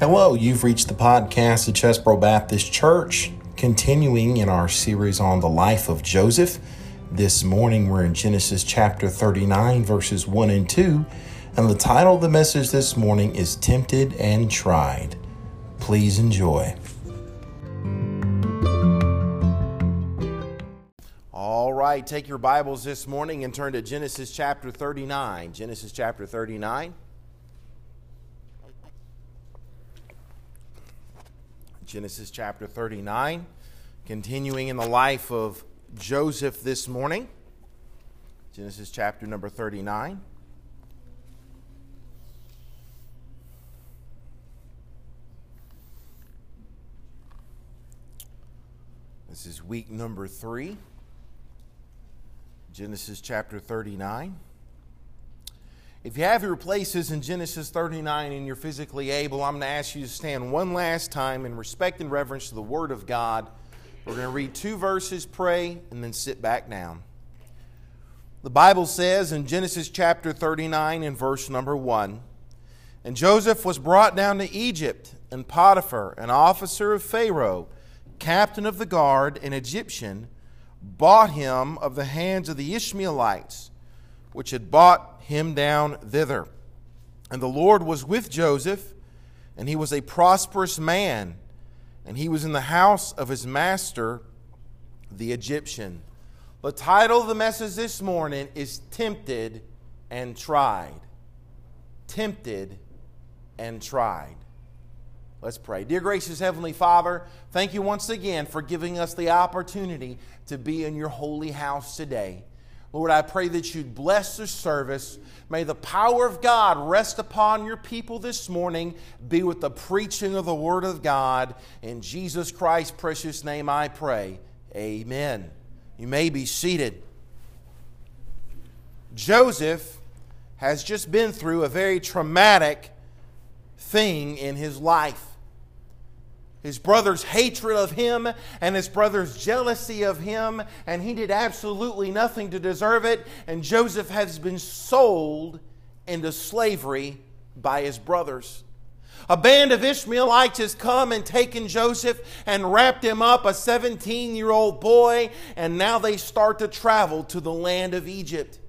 Hello, you've reached the podcast of Chesbro Baptist Church, continuing in our series on the life of Joseph. This morning we're in Genesis chapter 39, verses 1 and 2, and the title of the message this morning is Tempted and Tried. Please enjoy. All right, take your Bibles this morning and turn to Genesis chapter 39. Genesis chapter 39. Genesis chapter 39, continuing in the life of Joseph this morning. Genesis chapter number 39. This is week number three. Genesis chapter 39. If you have your places in Genesis 39 and you're physically able, I'm going to ask you to stand one last time in respect and reverence to the Word of God. We're going to read two verses, pray, and then sit back down. The Bible says in Genesis chapter 39 and verse number 1 And Joseph was brought down to Egypt, and Potiphar, an officer of Pharaoh, captain of the guard, an Egyptian, bought him of the hands of the Ishmaelites, which had bought him down thither. And the Lord was with Joseph, and he was a prosperous man, and he was in the house of his master, the Egyptian. The title of the message this morning is Tempted and Tried. Tempted and Tried. Let's pray. Dear gracious Heavenly Father, thank you once again for giving us the opportunity to be in your holy house today. Lord, I pray that you'd bless the service. May the power of God rest upon your people this morning. Be with the preaching of the Word of God. In Jesus Christ's precious name I pray. Amen. You may be seated. Joseph has just been through a very traumatic thing in his life his brother's hatred of him and his brother's jealousy of him, and he did absolutely nothing to deserve it. And Joseph has been sold into slavery by his brothers. A band of Ishmaelites has come and taken Joseph and wrapped him up, a 17 year old boy, and now they start to travel to the land of Egypt.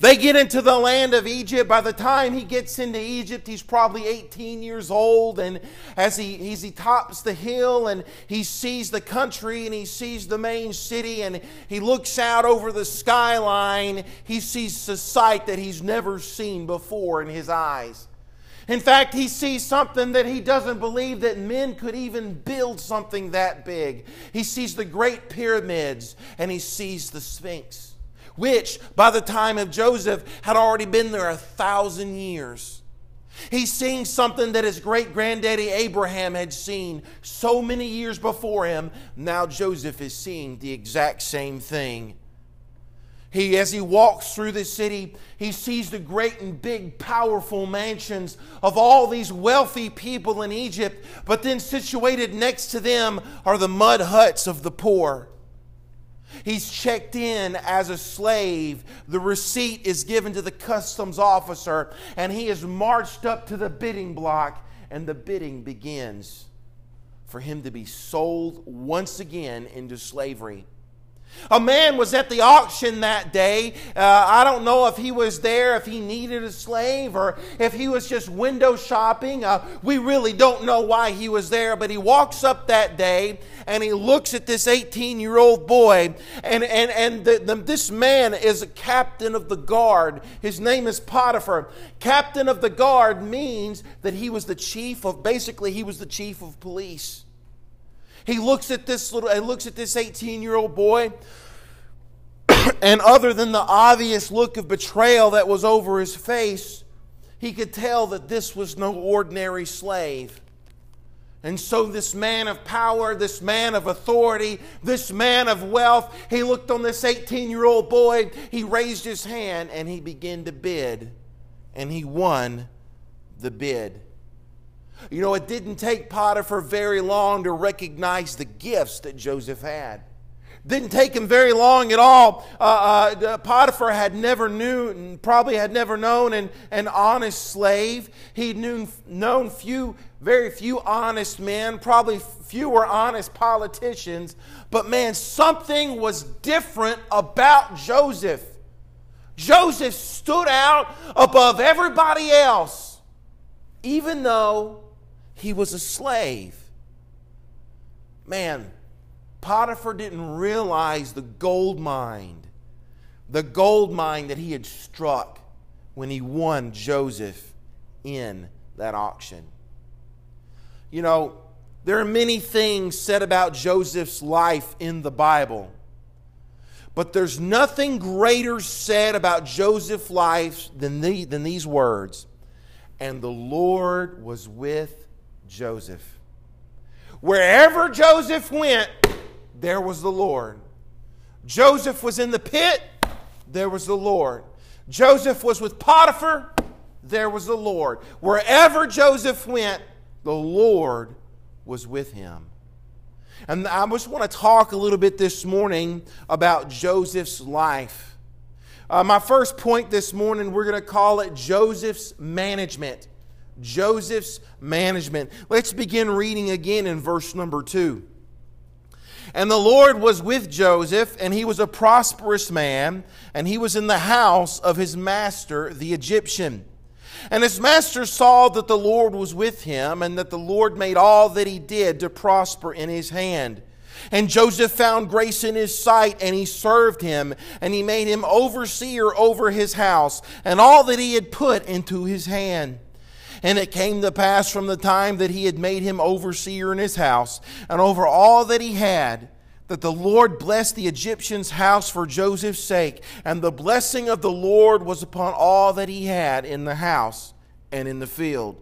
They get into the land of Egypt. By the time he gets into Egypt, he's probably 18 years old. And as he, as he tops the hill and he sees the country and he sees the main city and he looks out over the skyline, he sees a sight that he's never seen before in his eyes. In fact, he sees something that he doesn't believe that men could even build something that big. He sees the great pyramids and he sees the Sphinx which by the time of Joseph had already been there a thousand years. He's seeing something that his great granddaddy Abraham had seen so many years before him. Now Joseph is seeing the exact same thing. He, as he walks through the city, he sees the great and big, powerful mansions of all these wealthy people in Egypt, but then situated next to them are the mud huts of the poor. He's checked in as a slave. The receipt is given to the customs officer, and he is marched up to the bidding block, and the bidding begins for him to be sold once again into slavery. A man was at the auction that day. Uh, I don't know if he was there, if he needed a slave, or if he was just window shopping. Uh, we really don't know why he was there, but he walks up that day and he looks at this 18 year old boy. And, and, and the, the, this man is a captain of the guard. His name is Potiphar. Captain of the guard means that he was the chief of, basically, he was the chief of police. He looks at this little, he looks at this 18 year old boy, and other than the obvious look of betrayal that was over his face, he could tell that this was no ordinary slave. And so, this man of power, this man of authority, this man of wealth, he looked on this 18 year old boy, he raised his hand, and he began to bid, and he won the bid. You know, it didn't take Potiphar very long to recognize the gifts that Joseph had. Didn't take him very long at all. Uh, uh, Potiphar had never knew, probably had never known an, an honest slave. He'd known few very few honest men, probably fewer honest politicians, but man, something was different about Joseph. Joseph stood out above everybody else, even though he was a slave. Man, Potiphar didn't realize the gold mine, the gold mine that he had struck when he won Joseph in that auction. You know, there are many things said about Joseph's life in the Bible. But there's nothing greater said about Joseph's life than, the, than these words. And the Lord was with Joseph. Wherever Joseph went, there was the Lord. Joseph was in the pit, there was the Lord. Joseph was with Potiphar, there was the Lord. Wherever Joseph went, the Lord was with him. And I just want to talk a little bit this morning about Joseph's life. Uh, my first point this morning, we're going to call it Joseph's management. Joseph's management. Let's begin reading again in verse number two. And the Lord was with Joseph, and he was a prosperous man, and he was in the house of his master, the Egyptian. And his master saw that the Lord was with him, and that the Lord made all that he did to prosper in his hand. And Joseph found grace in his sight, and he served him, and he made him overseer over his house, and all that he had put into his hand. And it came to pass from the time that he had made him overseer in his house, and over all that he had, that the Lord blessed the Egyptian's house for Joseph's sake, and the blessing of the Lord was upon all that he had in the house and in the field.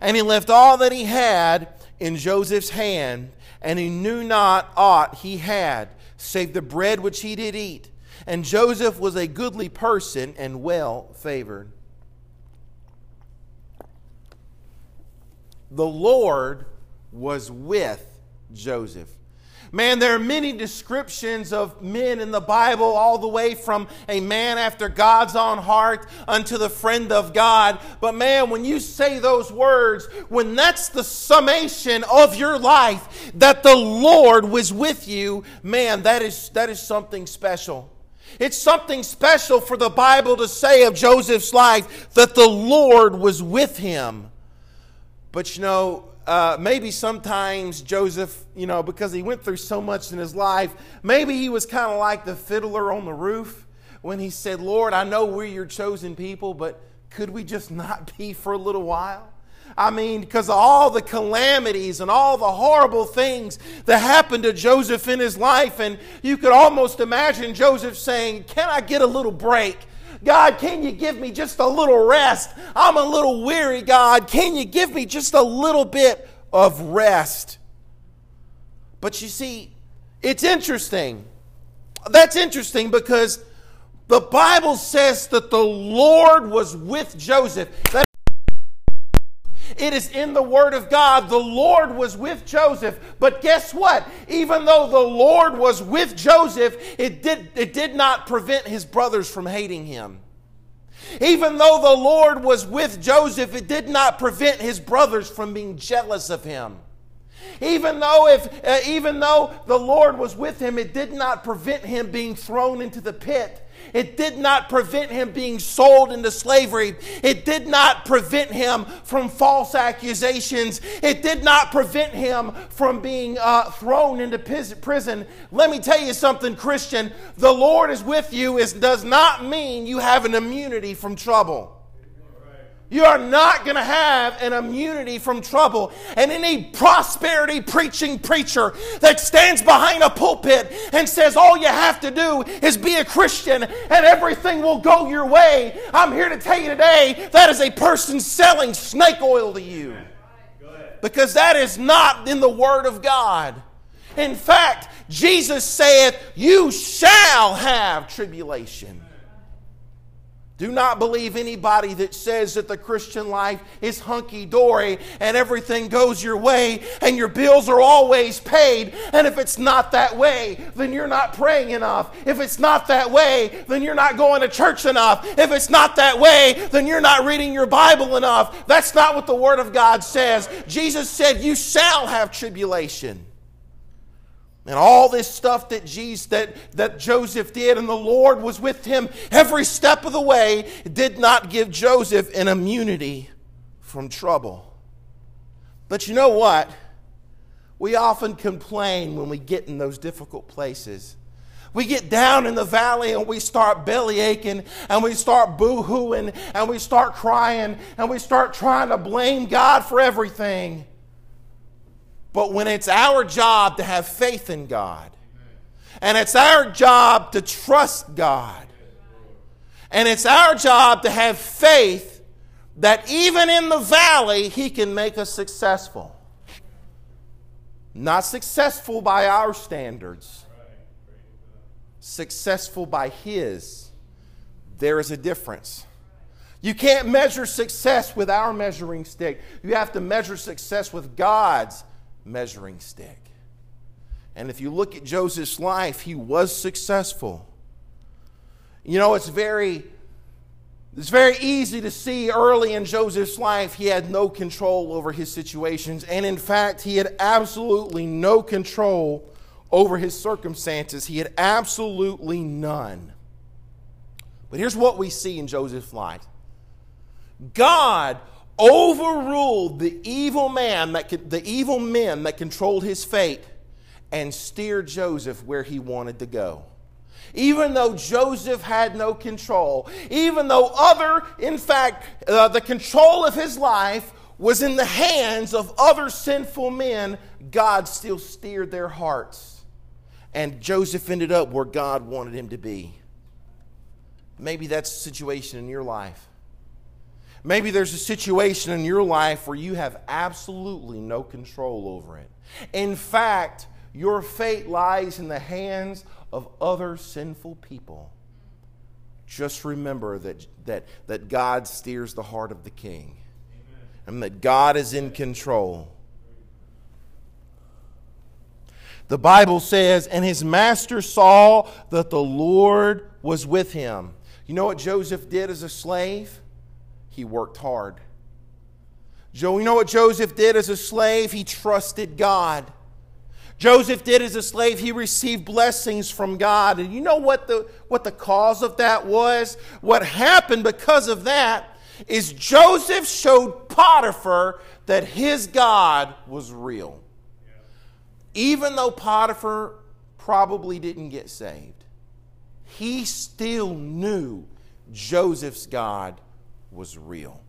And he left all that he had in Joseph's hand, and he knew not aught he had, save the bread which he did eat. And Joseph was a goodly person and well favored. The Lord was with Joseph. Man, there are many descriptions of men in the Bible, all the way from a man after God's own heart unto the friend of God. But man, when you say those words, when that's the summation of your life, that the Lord was with you, man, that is, that is something special. It's something special for the Bible to say of Joseph's life that the Lord was with him. But you know, uh, maybe sometimes Joseph, you know, because he went through so much in his life, maybe he was kind of like the fiddler on the roof when he said, Lord, I know we're your chosen people, but could we just not be for a little while? I mean, because of all the calamities and all the horrible things that happened to Joseph in his life. And you could almost imagine Joseph saying, Can I get a little break? God, can you give me just a little rest? I'm a little weary, God. Can you give me just a little bit of rest? But you see, it's interesting. That's interesting because the Bible says that the Lord was with Joseph. That it is in the Word of God. The Lord was with Joseph. But guess what? Even though the Lord was with Joseph, it did, it did not prevent his brothers from hating him. Even though the Lord was with Joseph, it did not prevent his brothers from being jealous of him. Even though, if, uh, even though the Lord was with him, it did not prevent him being thrown into the pit. It did not prevent him being sold into slavery. It did not prevent him from false accusations. It did not prevent him from being uh, thrown into prison. Let me tell you something, Christian. The Lord is with you is, does not mean you have an immunity from trouble. You are not going to have an immunity from trouble. And any prosperity preaching preacher that stands behind a pulpit and says all you have to do is be a Christian and everything will go your way, I'm here to tell you today that is a person selling snake oil to you. Because that is not in the Word of God. In fact, Jesus saith, You shall have tribulation. Do not believe anybody that says that the Christian life is hunky dory and everything goes your way and your bills are always paid. And if it's not that way, then you're not praying enough. If it's not that way, then you're not going to church enough. If it's not that way, then you're not reading your Bible enough. That's not what the Word of God says. Jesus said, You shall have tribulation. And all this stuff that Jesus that, that Joseph did and the Lord was with him every step of the way did not give Joseph an immunity from trouble. But you know what? We often complain when we get in those difficult places. We get down in the valley and we start belly aching and we start boo hooing and we start crying and we start trying to blame God for everything. But when it's our job to have faith in God, and it's our job to trust God, and it's our job to have faith that even in the valley, He can make us successful. Not successful by our standards, successful by His. There is a difference. You can't measure success with our measuring stick. You have to measure success with God's measuring stick. And if you look at Joseph's life, he was successful. You know, it's very it's very easy to see early in Joseph's life he had no control over his situations and in fact he had absolutely no control over his circumstances. He had absolutely none. But here's what we see in Joseph's life. God overruled the evil man that the evil men that controlled his fate and steered Joseph where he wanted to go. Even though Joseph had no control, even though other, in fact, uh, the control of his life was in the hands of other sinful men, God still steered their hearts. And Joseph ended up where God wanted him to be. Maybe that's the situation in your life. Maybe there's a situation in your life where you have absolutely no control over it. In fact, your fate lies in the hands of other sinful people. Just remember that, that, that God steers the heart of the king Amen. and that God is in control. The Bible says, and his master saw that the Lord was with him. You know what Joseph did as a slave? He worked hard. Joe, you know what Joseph did as a slave? He trusted God. Joseph did as a slave, he received blessings from God. And you know what the, what the cause of that was? What happened because of that is Joseph showed Potiphar that his God was real. Even though Potiphar probably didn't get saved, he still knew Joseph's God was real.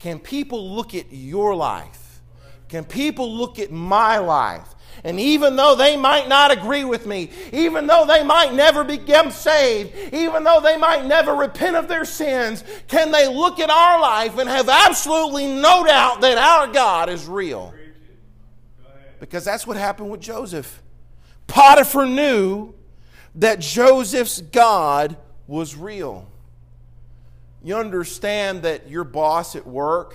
Can people look at your life? Can people look at my life? And even though they might not agree with me, even though they might never become saved, even though they might never repent of their sins, can they look at our life and have absolutely no doubt that our God is real? Because that's what happened with Joseph. Potiphar knew that Joseph's God was real. You understand that your boss at work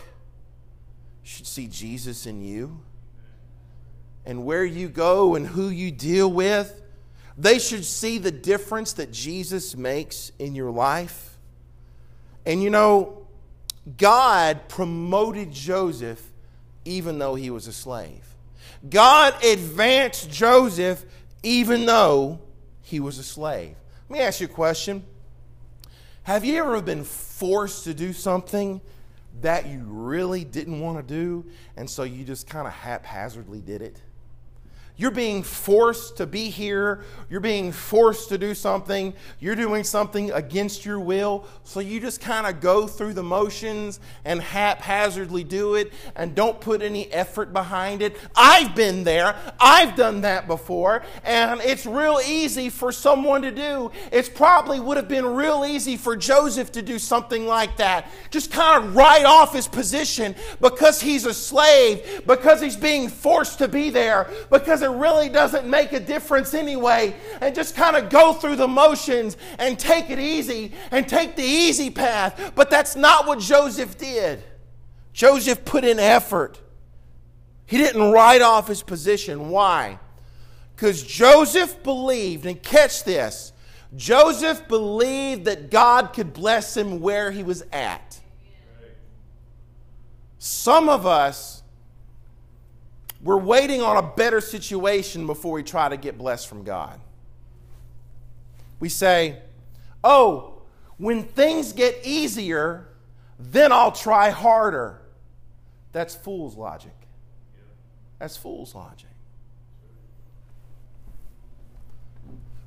should see Jesus in you. And where you go and who you deal with, they should see the difference that Jesus makes in your life. And you know, God promoted Joseph even though he was a slave. God advanced Joseph even though he was a slave. Let me ask you a question. Have you ever been forced to do something that you really didn't want to do, and so you just kind of haphazardly did it? You're being forced to be here. You're being forced to do something. You're doing something against your will. So you just kind of go through the motions and haphazardly do it and don't put any effort behind it. I've been there. I've done that before. And it's real easy for someone to do. It's probably would have been real easy for Joseph to do something like that. Just kind of write off his position because he's a slave, because he's being forced to be there, because really doesn't make a difference anyway and just kind of go through the motions and take it easy and take the easy path. But that's not what Joseph did. Joseph put in effort. He didn't write off his position. Why? Because Joseph believed, and catch this Joseph believed that God could bless him where he was at. Some of us, we're waiting on a better situation before we try to get blessed from God. We say, oh, when things get easier, then I'll try harder. That's fool's logic. That's fool's logic.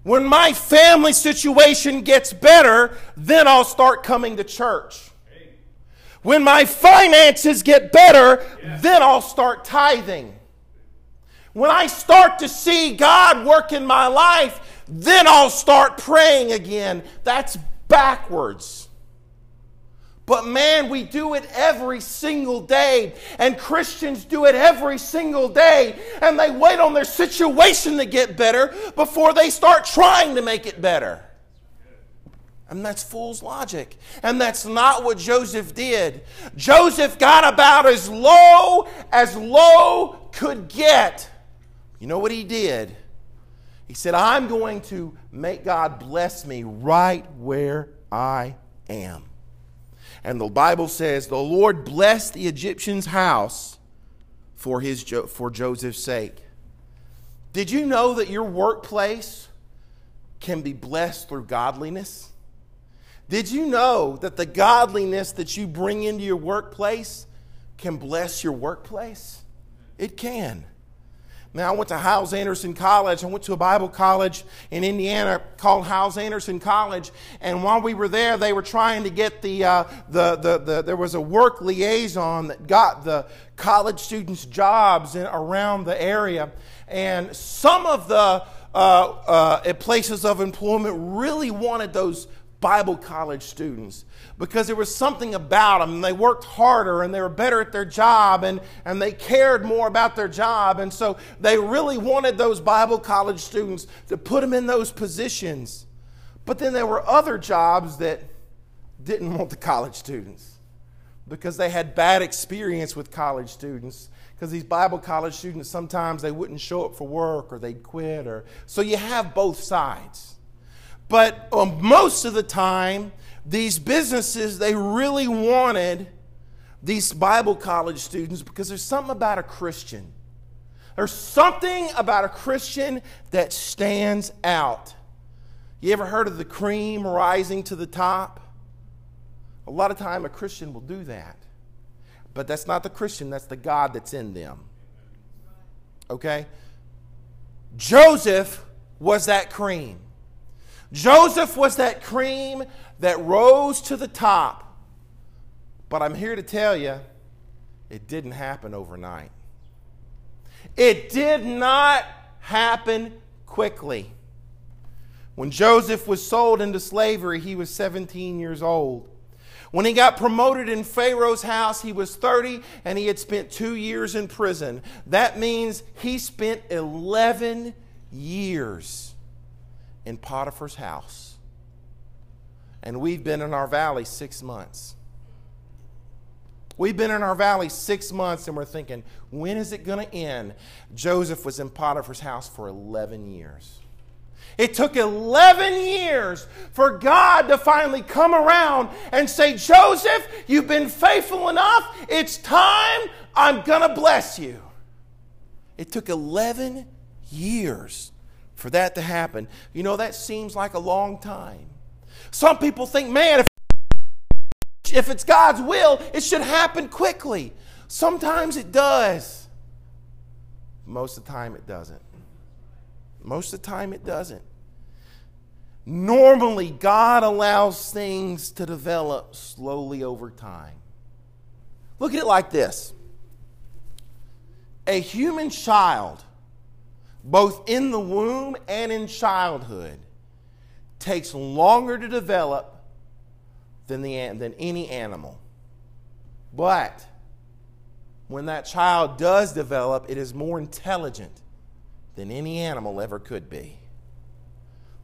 When my family situation gets better, then I'll start coming to church. When my finances get better, then I'll start tithing. When I start to see God work in my life, then I'll start praying again. That's backwards. But man, we do it every single day. And Christians do it every single day. And they wait on their situation to get better before they start trying to make it better. And that's fool's logic. And that's not what Joseph did. Joseph got about as low as low could get. You know what he did? He said, I'm going to make God bless me right where I am. And the Bible says, The Lord blessed the Egyptian's house for, his, for Joseph's sake. Did you know that your workplace can be blessed through godliness? Did you know that the godliness that you bring into your workplace can bless your workplace? It can. Now, I went to Hyles Anderson College. I went to a Bible college in Indiana called Hyles Anderson College. And while we were there, they were trying to get the, uh, the, the, the, there was a work liaison that got the college students jobs in, around the area. And some of the uh, uh, places of employment really wanted those Bible college students because there was something about them. They worked harder and they were better at their job and, and they cared more about their job. And so they really wanted those Bible college students to put them in those positions. But then there were other jobs that didn't want the college students because they had bad experience with college students because these bible college students sometimes they wouldn't show up for work or they'd quit or so you have both sides but um, most of the time, these businesses, they really wanted these Bible college students because there's something about a Christian. There's something about a Christian that stands out. You ever heard of the cream rising to the top? A lot of time a Christian will do that. But that's not the Christian, that's the God that's in them. Okay? Joseph was that cream. Joseph was that cream that rose to the top. But I'm here to tell you, it didn't happen overnight. It did not happen quickly. When Joseph was sold into slavery, he was 17 years old. When he got promoted in Pharaoh's house, he was 30 and he had spent two years in prison. That means he spent 11 years in Potiphar's house. And we've been in our valley six months. We've been in our valley six months and we're thinking, when is it going to end? Joseph was in Potiphar's house for 11 years. It took 11 years for God to finally come around and say, Joseph, you've been faithful enough. It's time. I'm going to bless you. It took 11 years for that to happen. You know, that seems like a long time. Some people think, man, if, if it's God's will, it should happen quickly. Sometimes it does. Most of the time, it doesn't. Most of the time, it doesn't. Normally, God allows things to develop slowly over time. Look at it like this a human child both in the womb and in childhood, takes longer to develop than, the, than any animal. But when that child does develop, it is more intelligent than any animal ever could be.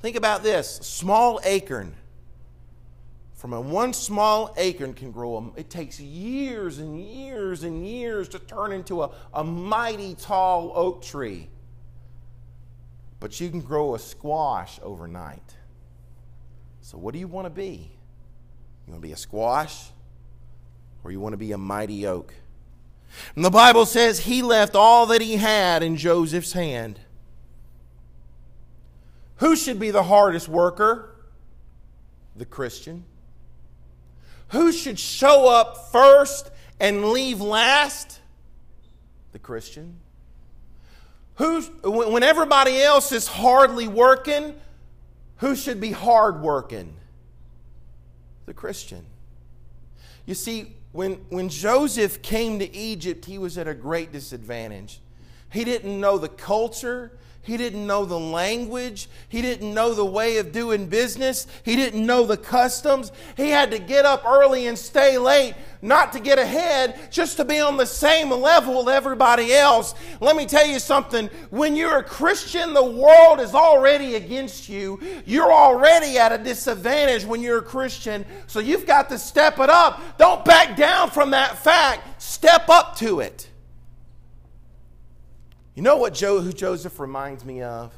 Think about this small acorn. From a one small acorn can grow, it takes years and years and years to turn into a, a mighty tall oak tree. But you can grow a squash overnight. So, what do you want to be? You want to be a squash or you want to be a mighty oak? And the Bible says he left all that he had in Joseph's hand. Who should be the hardest worker? The Christian. Who should show up first and leave last? The Christian. Who's, when everybody else is hardly working, who should be hard working? The Christian. You see, when, when Joseph came to Egypt, he was at a great disadvantage. He didn't know the culture, he didn't know the language. He didn't know the way of doing business. He didn't know the customs. He had to get up early and stay late, not to get ahead, just to be on the same level with everybody else. Let me tell you something. When you're a Christian, the world is already against you. You're already at a disadvantage when you're a Christian. So you've got to step it up. Don't back down from that fact, step up to it. You know what jo- who Joseph reminds me of?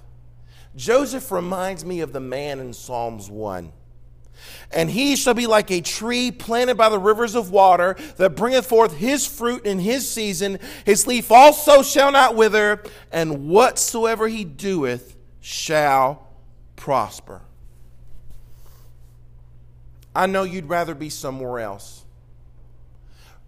Joseph reminds me of the man in Psalms 1. And he shall be like a tree planted by the rivers of water that bringeth forth his fruit in his season. His leaf also shall not wither, and whatsoever he doeth shall prosper. I know you'd rather be somewhere else.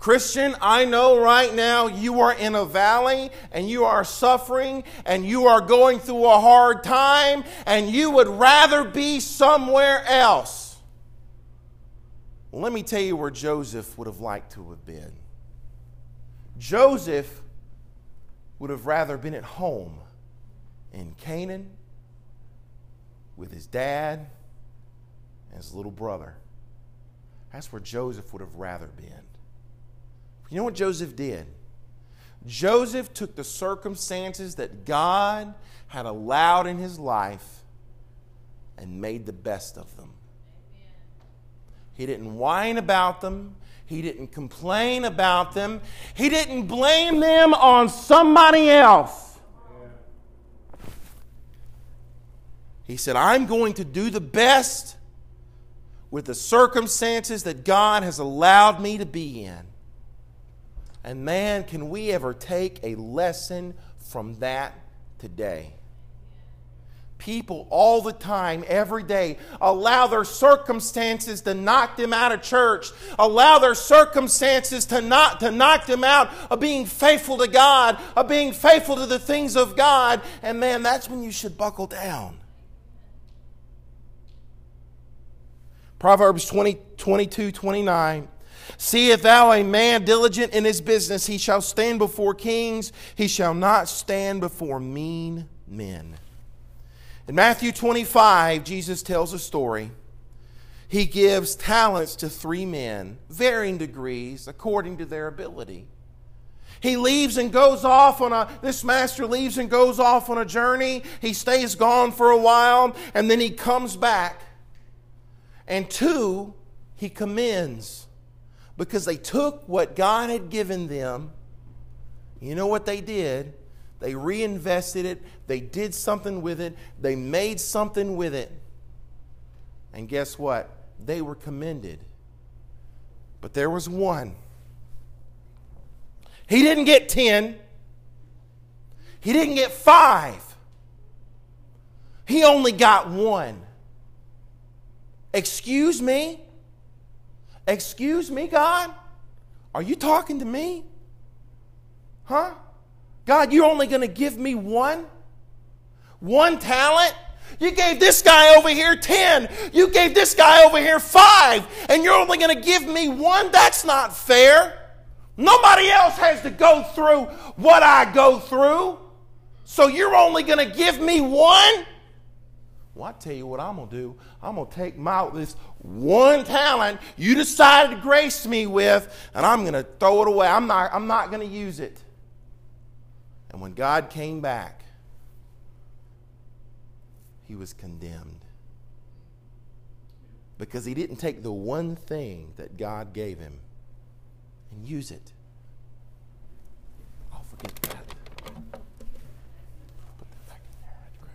Christian, I know right now you are in a valley and you are suffering and you are going through a hard time and you would rather be somewhere else. Well, let me tell you where Joseph would have liked to have been. Joseph would have rather been at home in Canaan with his dad and his little brother. That's where Joseph would have rather been. You know what Joseph did? Joseph took the circumstances that God had allowed in his life and made the best of them. He didn't whine about them. He didn't complain about them. He didn't blame them on somebody else. He said, I'm going to do the best with the circumstances that God has allowed me to be in. And man, can we ever take a lesson from that today? People all the time, every day, allow their circumstances to knock them out of church, allow their circumstances to, not, to knock them out of being faithful to God, of being faithful to the things of God. And man, that's when you should buckle down. Proverbs 20, 22, 29. Seest thou a man diligent in his business, he shall stand before kings, he shall not stand before mean men. In Matthew 25, Jesus tells a story. He gives talents to three men, varying degrees according to their ability. He leaves and goes off on a, this master leaves and goes off on a journey. He stays gone for a while and then he comes back. And two, he commends because they took what God had given them. You know what they did? They reinvested it, they did something with it, they made something with it. And guess what? They were commended. But there was one. He didn't get 10. He didn't get 5. He only got one. Excuse me? Excuse me, God? Are you talking to me? Huh? God, you're only going to give me one? One talent? You gave this guy over here 10. You gave this guy over here 5. And you're only going to give me one? That's not fair. Nobody else has to go through what I go through. So you're only going to give me one? Well, I tell you what I'm going to do. I'm going to take my this one talent you decided to grace me with, and I'm going to throw it away. I'm not, I'm not going to use it. And when God came back, he was condemned. Because he didn't take the one thing that God gave him and use it. I'll forget that. Put that back in there.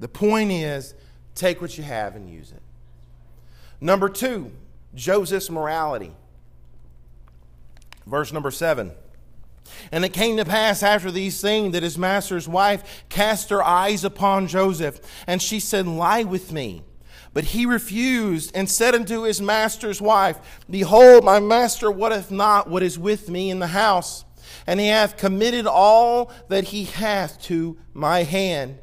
The point is take what you have and use it. Number two, Joseph's morality. Verse number seven. And it came to pass after these things that his master's wife cast her eyes upon Joseph, and she said, Lie with me. But he refused and said unto his master's wife, Behold, my master wotteth not what is with me in the house, and he hath committed all that he hath to my hand.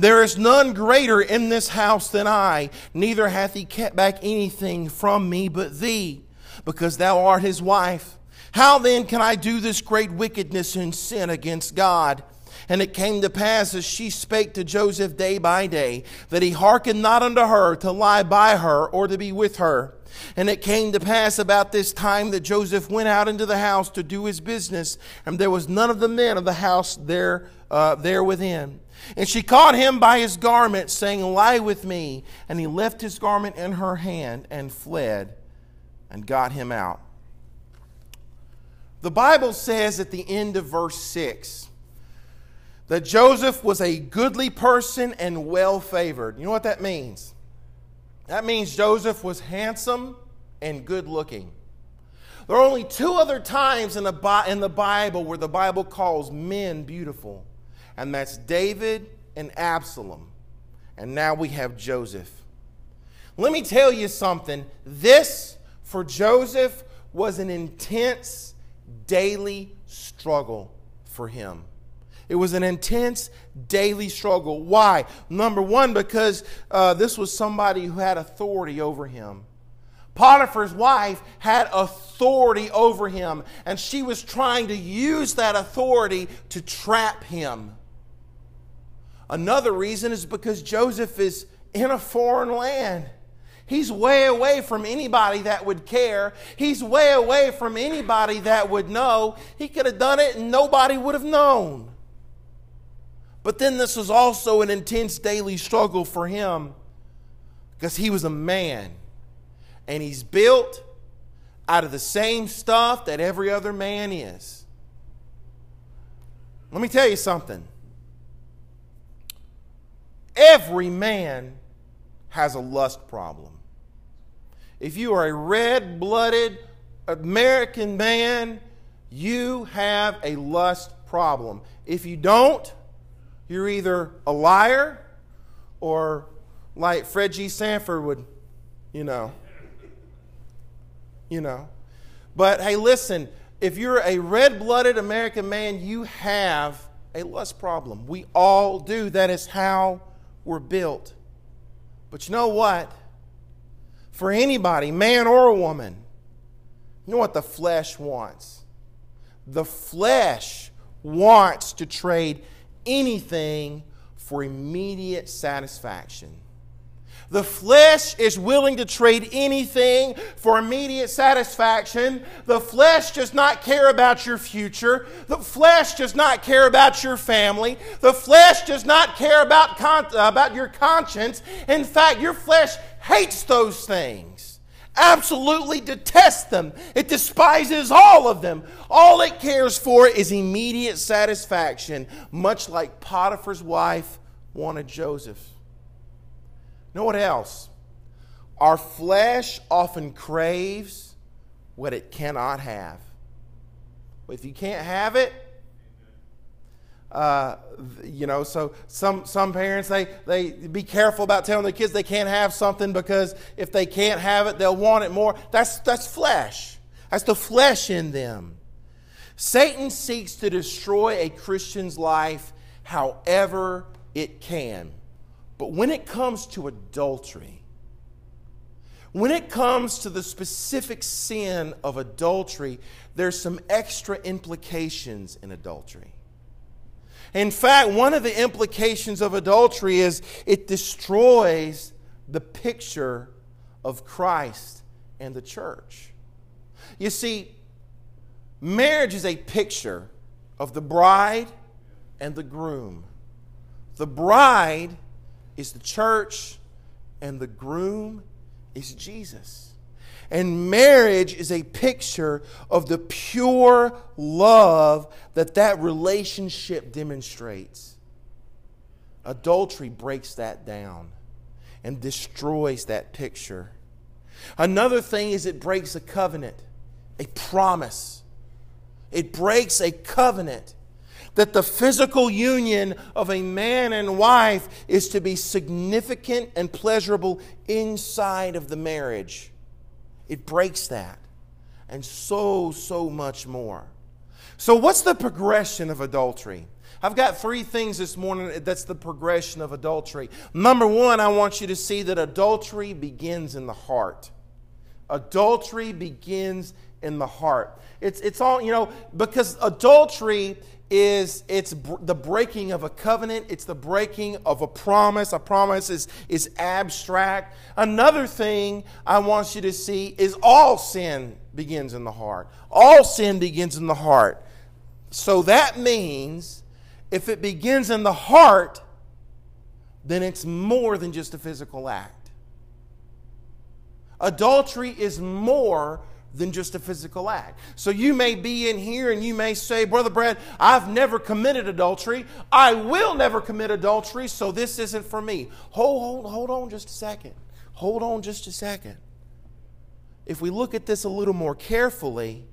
There is none greater in this house than I, neither hath he kept back anything from me but thee, because thou art his wife. How then can I do this great wickedness and sin against God? And it came to pass as she spake to Joseph day by day, that he hearkened not unto her to lie by her or to be with her. And it came to pass about this time that Joseph went out into the house to do his business, and there was none of the men of the house there, uh, there within. And she caught him by his garment, saying, Lie with me. And he left his garment in her hand and fled and got him out. The Bible says at the end of verse 6 that Joseph was a goodly person and well favored. You know what that means? That means Joseph was handsome and good looking. There are only two other times in the, Bible where the Bible calls men beautiful, and that's David and Absalom. And now we have Joseph. Let me tell you something. This, for Joseph, was an intense daily struggle for him. It was an intense daily struggle. Why? Number one, because uh, this was somebody who had authority over him. Potiphar's wife had authority over him, and she was trying to use that authority to trap him. Another reason is because Joseph is in a foreign land. He's way away from anybody that would care. He's way away from anybody that would know. He could have done it and nobody would have known. But then this was also an intense daily struggle for him because he was a man and he's built out of the same stuff that every other man is. Let me tell you something. Every man has a lust problem. If you are a red blooded American man, you have a lust problem. If you don't, you're either a liar or like Fred G. Sanford would, you know. You know. But hey, listen, if you're a red blooded American man, you have a lust problem. We all do. That is how we're built. But you know what? for anybody, man or woman. You know what the flesh wants? The flesh wants to trade anything for immediate satisfaction. The flesh is willing to trade anything for immediate satisfaction. The flesh does not care about your future. The flesh does not care about your family. The flesh does not care about, con- uh, about your conscience. In fact, your flesh hates those things, absolutely detests them. It despises all of them. All it cares for is immediate satisfaction, much like Potiphar's wife wanted Joseph. Know what else? Our flesh often craves what it cannot have. If you can't have it, uh, you know, so some, some parents, they, they be careful about telling their kids they can't have something because if they can't have it, they'll want it more. That's, that's flesh. That's the flesh in them. Satan seeks to destroy a Christian's life however it can. But when it comes to adultery, when it comes to the specific sin of adultery, there's some extra implications in adultery. In fact, one of the implications of adultery is it destroys the picture of Christ and the church. You see, marriage is a picture of the bride and the groom. The bride is the church, and the groom is Jesus. And marriage is a picture of the pure love that that relationship demonstrates. Adultery breaks that down and destroys that picture. Another thing is it breaks a covenant, a promise. It breaks a covenant that the physical union of a man and wife is to be significant and pleasurable inside of the marriage. It breaks that. And so, so much more. So, what's the progression of adultery? I've got three things this morning that's the progression of adultery. Number one, I want you to see that adultery begins in the heart. Adultery begins in the heart. It's, it's all, you know, because adultery is it's the breaking of a covenant. It's the breaking of a promise. A promise is, is abstract. Another thing i want you to see is all sin begins in the heart. All sin begins in the heart. So that means if it begins in the heart then it's more than just a physical act. Adultery is more than just a physical act. So you may be in here and you may say, Brother Brad, I've never committed adultery. I will never commit adultery, so this isn't for me. Hold, hold, hold on just a second. Hold on just a second. If we look at this a little more carefully,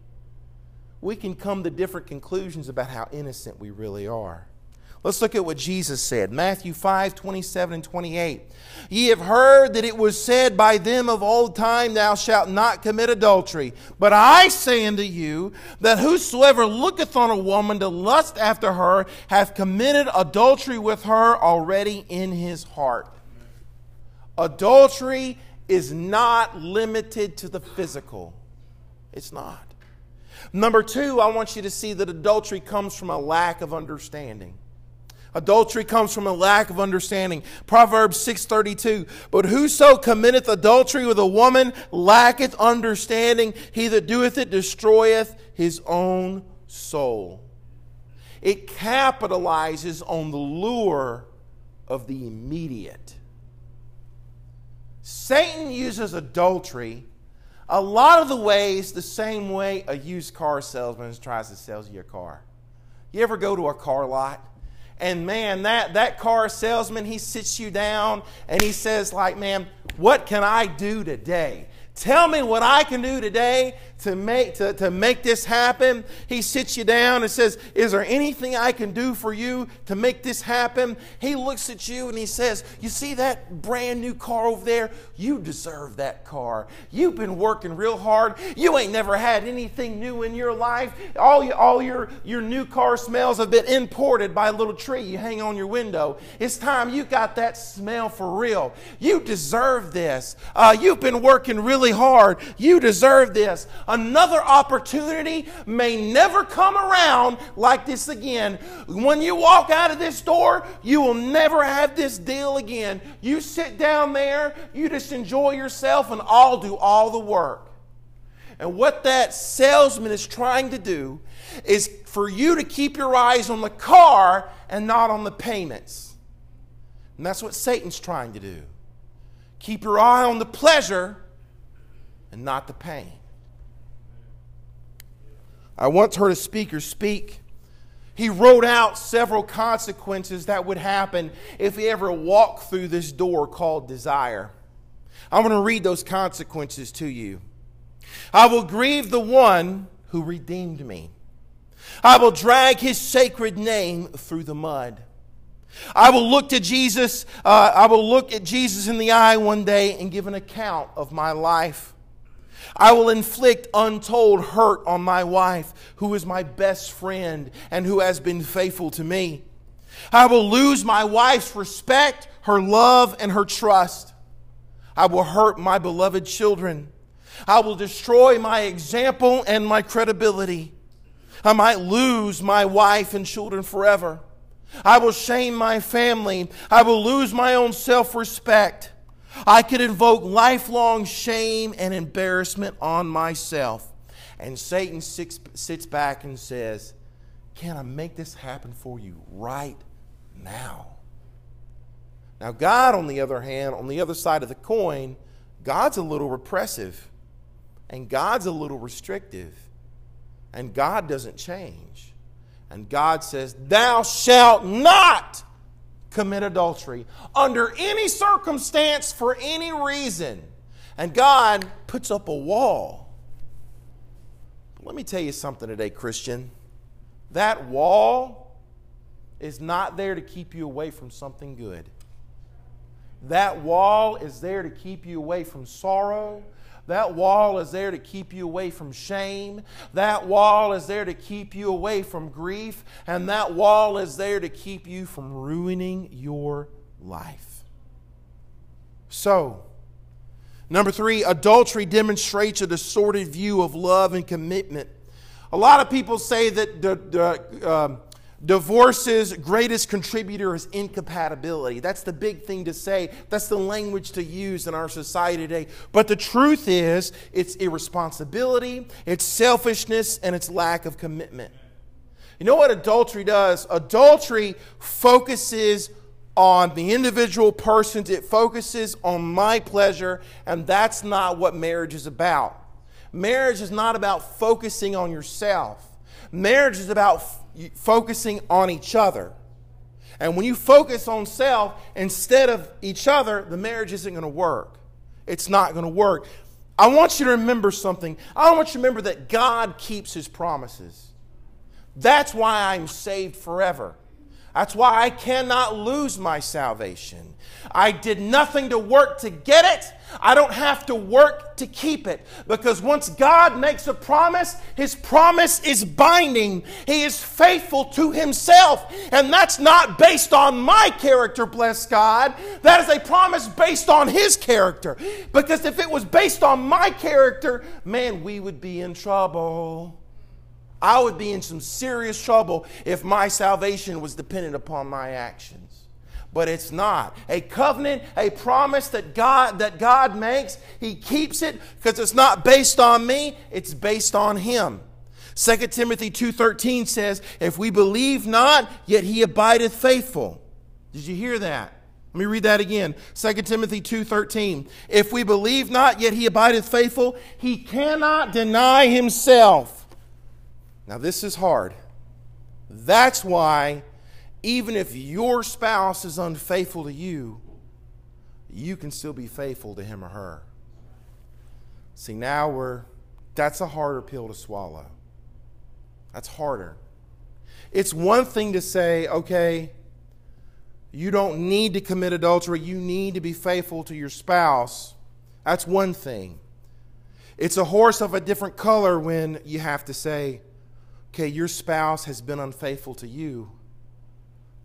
we can come to different conclusions about how innocent we really are. Let's look at what Jesus said. Matthew 5 27 and 28. Ye have heard that it was said by them of old time, Thou shalt not commit adultery. But I say unto you that whosoever looketh on a woman to lust after her hath committed adultery with her already in his heart. Adultery is not limited to the physical. It's not. Number two, I want you to see that adultery comes from a lack of understanding. Adultery comes from a lack of understanding. Proverbs 6:32. But whoso committeth adultery with a woman lacketh understanding. He that doeth it destroyeth his own soul. It capitalizes on the lure of the immediate. Satan uses adultery a lot of the ways the same way a used car salesman tries to sell you a car. You ever go to a car lot? And man that that car salesman he sits you down and he says like man what can i do today? Tell me what I can do today to make, to, to make this happen. He sits you down and says, Is there anything I can do for you to make this happen? He looks at you and he says, You see that brand new car over there? You deserve that car. You've been working real hard. You ain't never had anything new in your life. All, all your, your new car smells have been imported by a little tree you hang on your window. It's time you got that smell for real. You deserve this. Uh, you've been working really hard. You deserve this. Another opportunity may never come around like this again. When you walk out of this door, you will never have this deal again. You sit down there, you just enjoy yourself, and I'll do all the work. And what that salesman is trying to do is for you to keep your eyes on the car and not on the payments. And that's what Satan's trying to do. Keep your eye on the pleasure and not the pain. I once heard a speaker speak. He wrote out several consequences that would happen if he ever walked through this door called desire. I'm going to read those consequences to you. I will grieve the one who redeemed me. I will drag his sacred name through the mud. I will look to Jesus, uh, I will look at Jesus in the eye one day and give an account of my life. I will inflict untold hurt on my wife, who is my best friend and who has been faithful to me. I will lose my wife's respect, her love, and her trust. I will hurt my beloved children. I will destroy my example and my credibility. I might lose my wife and children forever. I will shame my family. I will lose my own self respect. I could invoke lifelong shame and embarrassment on myself. And Satan sits, back and says, Can I make this happen for you right now? Now, God, on the other hand, on the other side of the coin, God's a little repressive and God's a little restrictive and God doesn't change. And God says, Thou shalt not commit adultery under any circumstance for any reason. And God puts up a wall. Let me tell you something today, Christian. That wall is not there to keep you away from something good. That wall is there to keep you away from sorrow. That wall is there to keep you away from shame. That wall is there to keep you away from grief. And that wall is there to keep you from ruining your life. So, number three, adultery demonstrates a distorted view of love and commitment. A lot of people say that the, the, um, Divorce's greatest contributor is incompatibility. That's the big thing to say. That's the language to use in our society today. But the truth is, it's irresponsibility, it's selfishness, and it's lack of commitment. You know what adultery does? Adultery focuses on the individual persons, it focuses on my pleasure, and that's not what marriage is about. Marriage is not about focusing on yourself. Marriage is about focusing on each other. And when you focus on self instead of each other, the marriage isn't going to work. It's not going to work. I want you to remember something. I want you to remember that God keeps his promises. That's why I'm saved forever. That's why I cannot lose my salvation. I did nothing to work to get it. I don't have to work to keep it. Because once God makes a promise, His promise is binding. He is faithful to Himself. And that's not based on my character, bless God. That is a promise based on His character. Because if it was based on my character, man, we would be in trouble. I would be in some serious trouble if my salvation was dependent upon my actions. But it's not. A covenant, a promise that God that God makes, he keeps it because it's not based on me, it's based on him. 2 Timothy 2:13 says, "If we believe not, yet he abideth faithful." Did you hear that? Let me read that again. 2 Timothy 2:13. If we believe not, yet he abideth faithful, he cannot deny himself. Now, this is hard. That's why, even if your spouse is unfaithful to you, you can still be faithful to him or her. See, now we're, that's a harder pill to swallow. That's harder. It's one thing to say, okay, you don't need to commit adultery, you need to be faithful to your spouse. That's one thing. It's a horse of a different color when you have to say, Okay, your spouse has been unfaithful to you,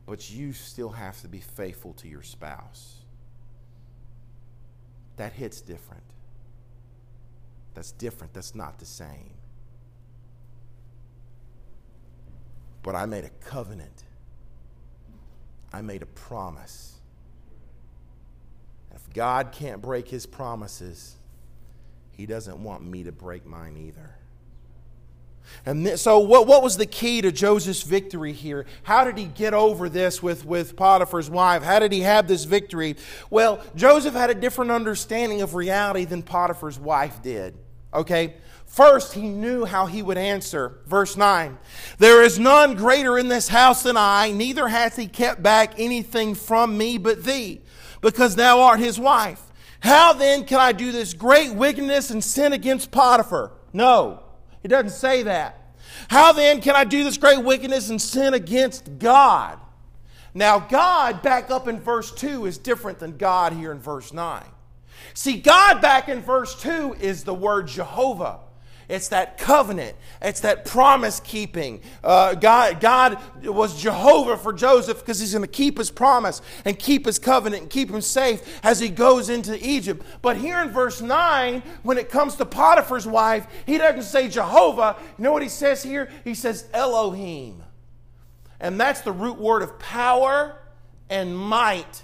but you still have to be faithful to your spouse. That hits different. That's different. That's not the same. But I made a covenant. I made a promise. If God can't break his promises, he doesn't want me to break mine either. And th- so, what, what was the key to Joseph's victory here? How did he get over this with, with Potiphar's wife? How did he have this victory? Well, Joseph had a different understanding of reality than Potiphar's wife did. Okay? First, he knew how he would answer. Verse 9 There is none greater in this house than I, neither hath he kept back anything from me but thee, because thou art his wife. How then can I do this great wickedness and sin against Potiphar? No. He doesn't say that. How then can I do this great wickedness and sin against God? Now, God back up in verse 2 is different than God here in verse 9. See, God back in verse 2 is the word Jehovah. It's that covenant. It's that promise keeping. Uh, God, God was Jehovah for Joseph because he's going to keep his promise and keep his covenant and keep him safe as he goes into Egypt. But here in verse 9, when it comes to Potiphar's wife, he doesn't say Jehovah. You know what he says here? He says Elohim. And that's the root word of power and might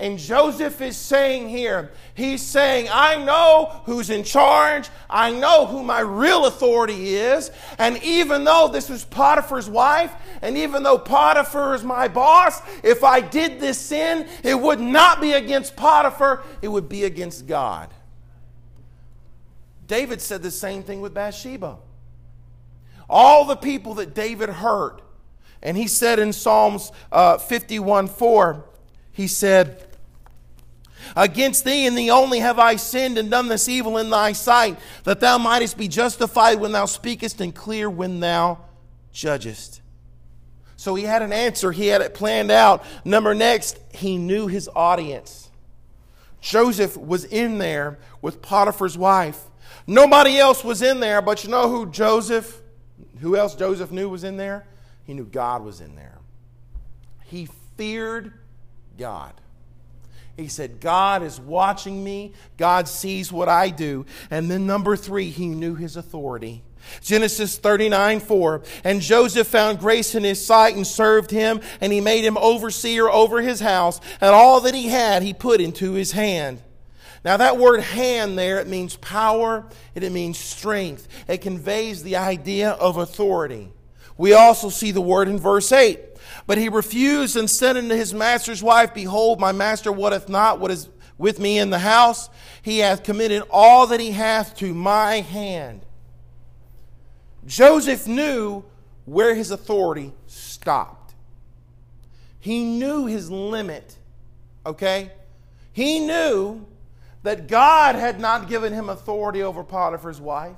And Joseph is saying here, he's saying, I know who's in charge. I know who my real authority is. And even though this was Potiphar's wife, and even though Potiphar is my boss, if I did this sin, it would not be against Potiphar, it would be against God. David said the same thing with Bathsheba. All the people that David hurt, and he said in Psalms uh, 51 4, he said, Against thee and thee only have I sinned and done this evil in thy sight, that thou mightest be justified when thou speakest and clear when thou judgest. So he had an answer, he had it planned out. Number next, he knew his audience. Joseph was in there with Potiphar's wife. Nobody else was in there, but you know who Joseph, who else Joseph knew was in there? He knew God was in there. He feared God. He said, God is watching me. God sees what I do. And then, number three, he knew his authority. Genesis 39 4. And Joseph found grace in his sight and served him, and he made him overseer over his house, and all that he had he put into his hand. Now, that word hand there, it means power and it means strength. It conveys the idea of authority. We also see the word in verse 8. But he refused and said unto his master's wife, Behold, my master wotteth not what is with me in the house. He hath committed all that he hath to my hand. Joseph knew where his authority stopped. He knew his limit, okay? He knew that God had not given him authority over Potiphar's wife,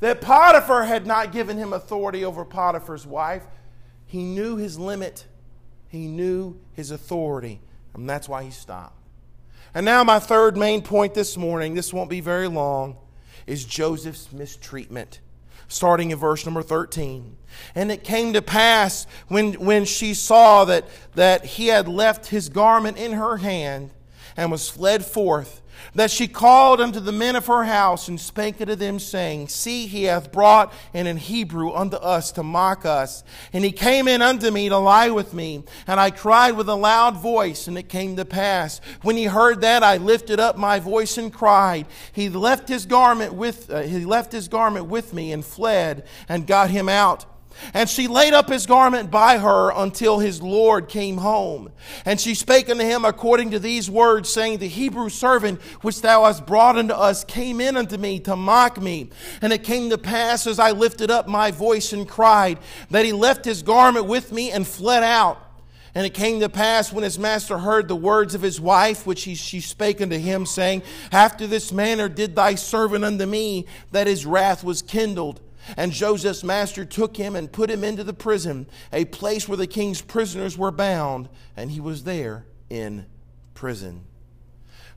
that Potiphar had not given him authority over Potiphar's wife. He knew his limit he knew his authority, and that's why he stopped. And now, my third main point this morning, this won't be very long, is Joseph's mistreatment. Starting in verse number 13. And it came to pass when, when she saw that, that he had left his garment in her hand and was fled forth that she called unto the men of her house and spake unto them, saying, See, he hath brought in an Hebrew unto us to mock us. And he came in unto me to lie with me. And I cried with a loud voice, and it came to pass. When he heard that, I lifted up my voice and cried. He left his garment with, uh, he left his garment with me and fled and got him out. And she laid up his garment by her until his Lord came home. And she spake unto him according to these words, saying, The Hebrew servant which thou hast brought unto us came in unto me to mock me. And it came to pass as I lifted up my voice and cried, that he left his garment with me and fled out. And it came to pass when his master heard the words of his wife, which he, she spake unto him, saying, After this manner did thy servant unto me, that his wrath was kindled. And Joseph's master took him and put him into the prison, a place where the king's prisoners were bound, and he was there in prison.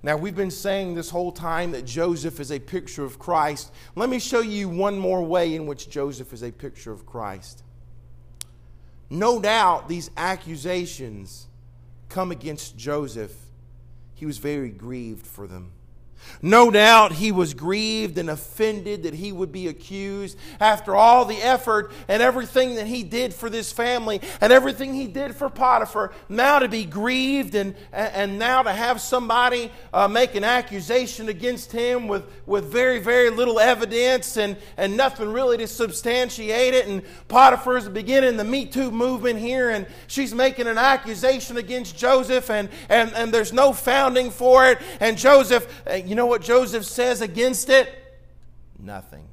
Now, we've been saying this whole time that Joseph is a picture of Christ. Let me show you one more way in which Joseph is a picture of Christ. No doubt these accusations come against Joseph. He was very grieved for them. No doubt he was grieved and offended that he would be accused after all the effort and everything that he did for this family and everything he did for Potiphar. Now to be grieved and, and now to have somebody uh, make an accusation against him with, with very, very little evidence and, and nothing really to substantiate it. And Potiphar's beginning the Me Too movement here and she's making an accusation against Joseph and, and, and there's no founding for it. And Joseph, uh, you know what Joseph says against it? Nothing.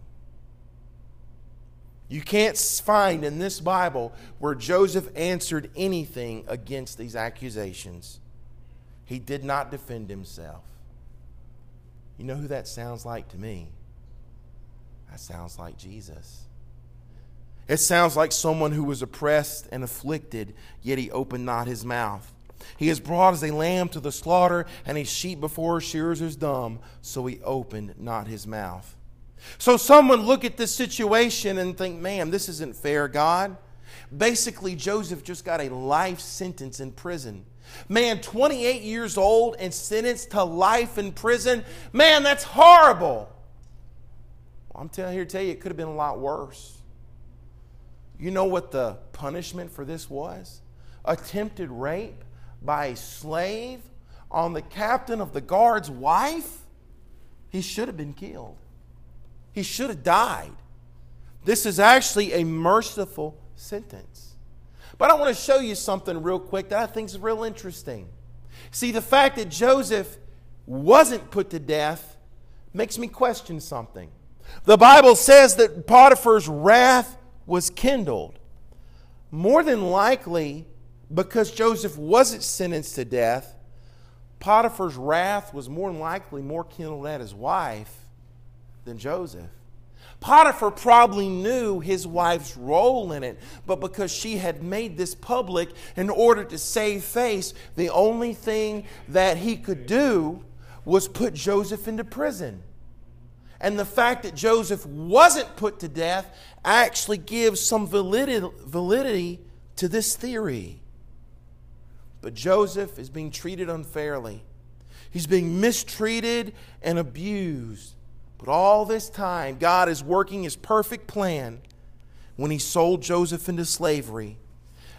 You can't find in this Bible where Joseph answered anything against these accusations. He did not defend himself. You know who that sounds like to me? That sounds like Jesus. It sounds like someone who was oppressed and afflicted, yet he opened not his mouth. He is brought as a lamb to the slaughter, and a sheep before shears is dumb, so he opened not his mouth. So someone look at this situation and think, man, this isn't fair, God. Basically, Joseph just got a life sentence in prison. Man, 28 years old and sentenced to life in prison. Man, that's horrible. I'm telling here to tell you, it could have been a lot worse. You know what the punishment for this was? Attempted rape by a slave on the captain of the guard's wife, he should have been killed. He should have died. This is actually a merciful sentence. But I want to show you something real quick that I think is real interesting. See, the fact that Joseph wasn't put to death makes me question something. The Bible says that Potiphar's wrath was kindled. More than likely, because Joseph wasn't sentenced to death, Potiphar's wrath was more than likely more kindled at his wife than Joseph. Potiphar probably knew his wife's role in it, but because she had made this public in order to save face, the only thing that he could do was put Joseph into prison. And the fact that Joseph wasn't put to death actually gives some validity to this theory. But Joseph is being treated unfairly. He's being mistreated and abused. But all this time, God is working his perfect plan when he sold Joseph into slavery.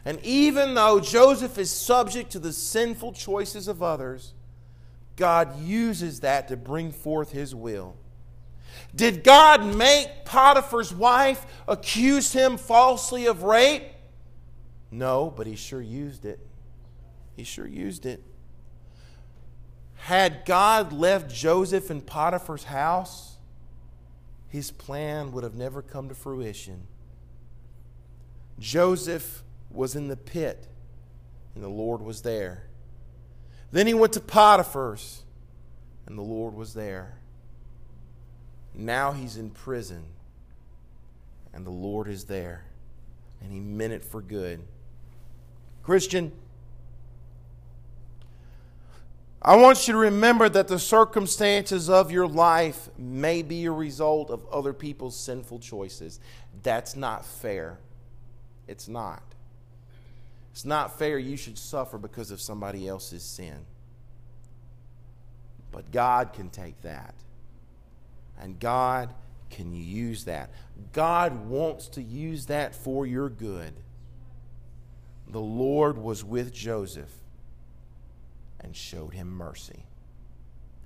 And even though Joseph is subject to the sinful choices of others, God uses that to bring forth his will. Did God make Potiphar's wife accuse him falsely of rape? No, but he sure used it. He sure used it. Had God left Joseph in Potiphar's house, his plan would have never come to fruition. Joseph was in the pit, and the Lord was there. Then he went to Potiphar's, and the Lord was there. Now he's in prison, and the Lord is there, and he meant it for good. Christian, I want you to remember that the circumstances of your life may be a result of other people's sinful choices. That's not fair. It's not. It's not fair you should suffer because of somebody else's sin. But God can take that. And God can use that. God wants to use that for your good. The Lord was with Joseph and showed him mercy.